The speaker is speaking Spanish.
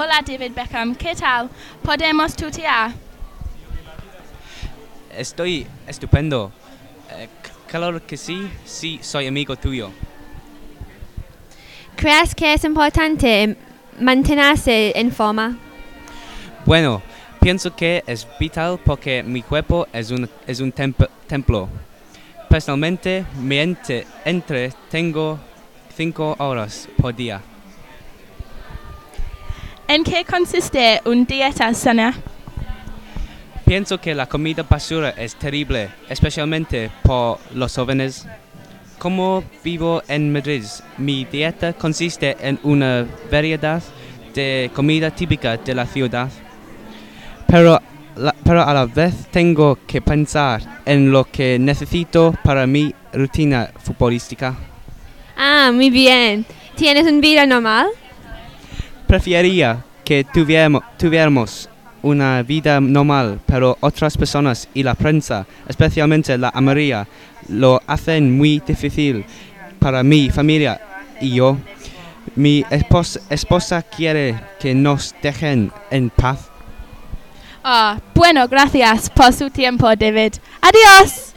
Hola David Beckham, ¿qué tal? ¿Podemos tutear? Estoy estupendo. Eh, claro que sí, sí, soy amigo tuyo. ¿Crees que es importante mantenerse en forma? Bueno, pienso que es vital porque mi cuerpo es un, es un temp- templo. Personalmente me ente- entretengo cinco horas por día. ¿En qué consiste una dieta sana? Pienso que la comida basura es terrible, especialmente por los jóvenes. Como vivo en Madrid, mi dieta consiste en una variedad de comida típica de la ciudad. Pero, la- pero a la vez tengo que pensar en lo que necesito para mi rutina futbolística. Ah, muy bien. ¿Tienes una vida normal? Preferiría que tuviéramos, una vida normal, pero otras personas y la prensa, especialmente la amarilla, lo hacen muy difícil para mi familia y yo. Mi esposa, esposa quiere que nos dejen en paz. Ah, bueno, gracias por su tiempo, David. Adiós.